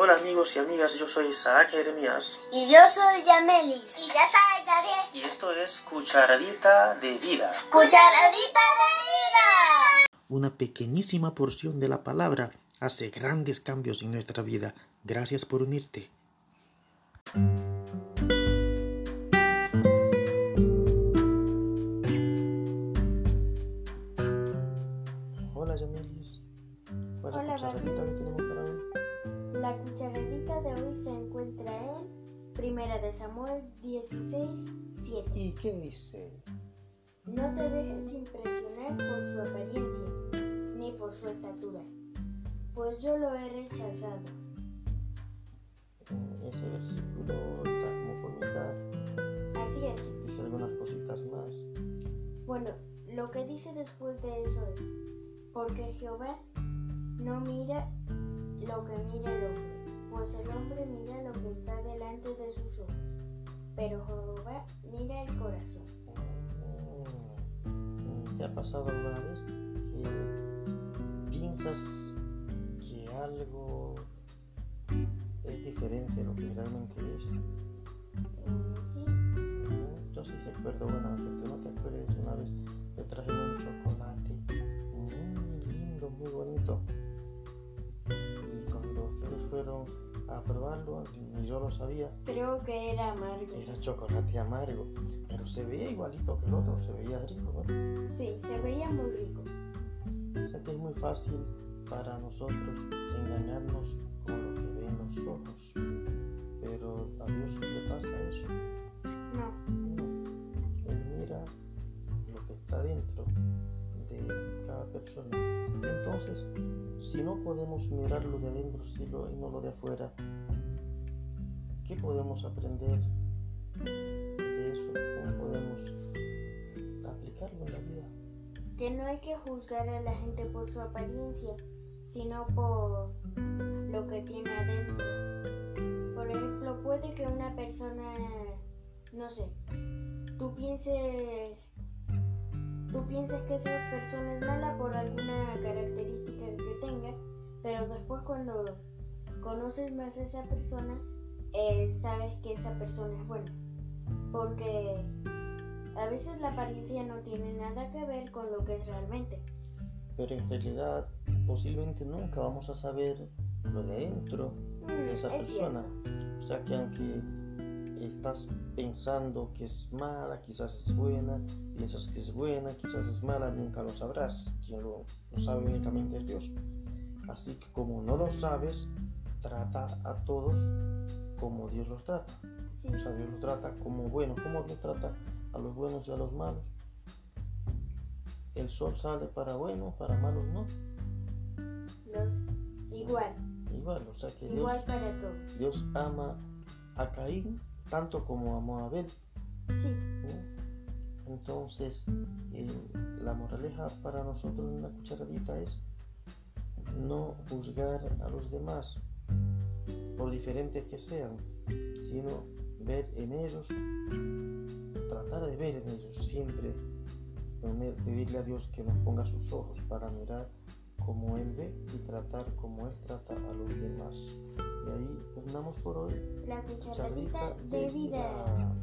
Hola amigos y amigas, yo soy Isaac Jeremías Y yo soy Yamelis. Y yo soy Gabriel. y esto es Cucharadita de Vida, Cucharadita de vida. una pequeñísima porción de la palabra hace grandes cambios en nuestra vida. Gracias por unirte. Hola Yamelis, ¿cuál es la Hola, cucharadita que tenemos para hoy? La cucharadita de hoy se encuentra en Primera de Samuel 16, 7. ¿Y qué dice? No te dejes impresionar por su apariencia, ni por su estatura, pues yo lo he rechazado. Mm, Ese versículo está como por mitad, Así es. dice algunas cositas más. Bueno, lo que dice después de eso es, porque Jehová no mira lo que mira el hombre, pues el hombre mira lo que está delante de sus ojos, pero Jehová mira el corazón. Mm, ¿Te ha pasado alguna vez que piensas que algo es diferente de lo que realmente es? Mm, Sí, Mm, Yo sí recuerdo, bueno, aunque tú no te acuerdes, una vez yo traje un chocolate muy lindo, muy bonito. Fueron a probarlo, ni yo lo sabía, creo que era amargo. era chocolate amargo, pero se veía igualito que el otro, se veía rico, ¿no? Sí, se veía muy rico. O sea que es muy fácil para nosotros engañarnos con lo que ven los ojos. Pero a Dios no le pasa eso. No, No. Él mira lo que está dentro de cada persona. Entonces, si no podemos mirar lo de adentro sino- y no lo de afuera, ¿qué podemos aprender de eso? ¿Cómo podemos aplicarlo en la vida? que no hay que juzgar a la gente por su apariencia, sino por lo que tiene adentro. Por ejemplo, puede que una persona, no sé, tú pienses, tú pienses que esa persona es mala por tenga, pero después cuando conoces más a esa persona, eh, sabes que esa persona es buena, porque a veces la apariencia no tiene nada que ver con lo que es realmente. Pero en realidad, posiblemente nunca vamos a saber lo de adentro de Mm, esa es persona. cierto. O sea que aunque estás pensando que es mala, quizás es buena, piensas que es buena, quizás es mala, nunca lo sabrás. Quien lo, lo sabe únicamente es Dios. Así que como no lo sabes, trata a todos como Dios los trata. Sí, O sea, Dios los trata como buenos, como Dios trata a los buenos y a los malos. El sol sale para buenos, para malos no. los- igual, Igual, o sea que Dios, para todos. Dios ama a Caín tanto como amó a Abel. Sí, ¿no? Entonces, eh, la moraleja para nosotros en la cucharadita es no juzgar a los demás por diferentes que sean, sino ver en ellos, tratar de ver en ellos siempre, poner- pedirle a Dios que nos ponga sus ojos para mirar como Él ve y tratar como Él trata a los demás. Y ahí terminamos por hoy. la Cucharadita de vida.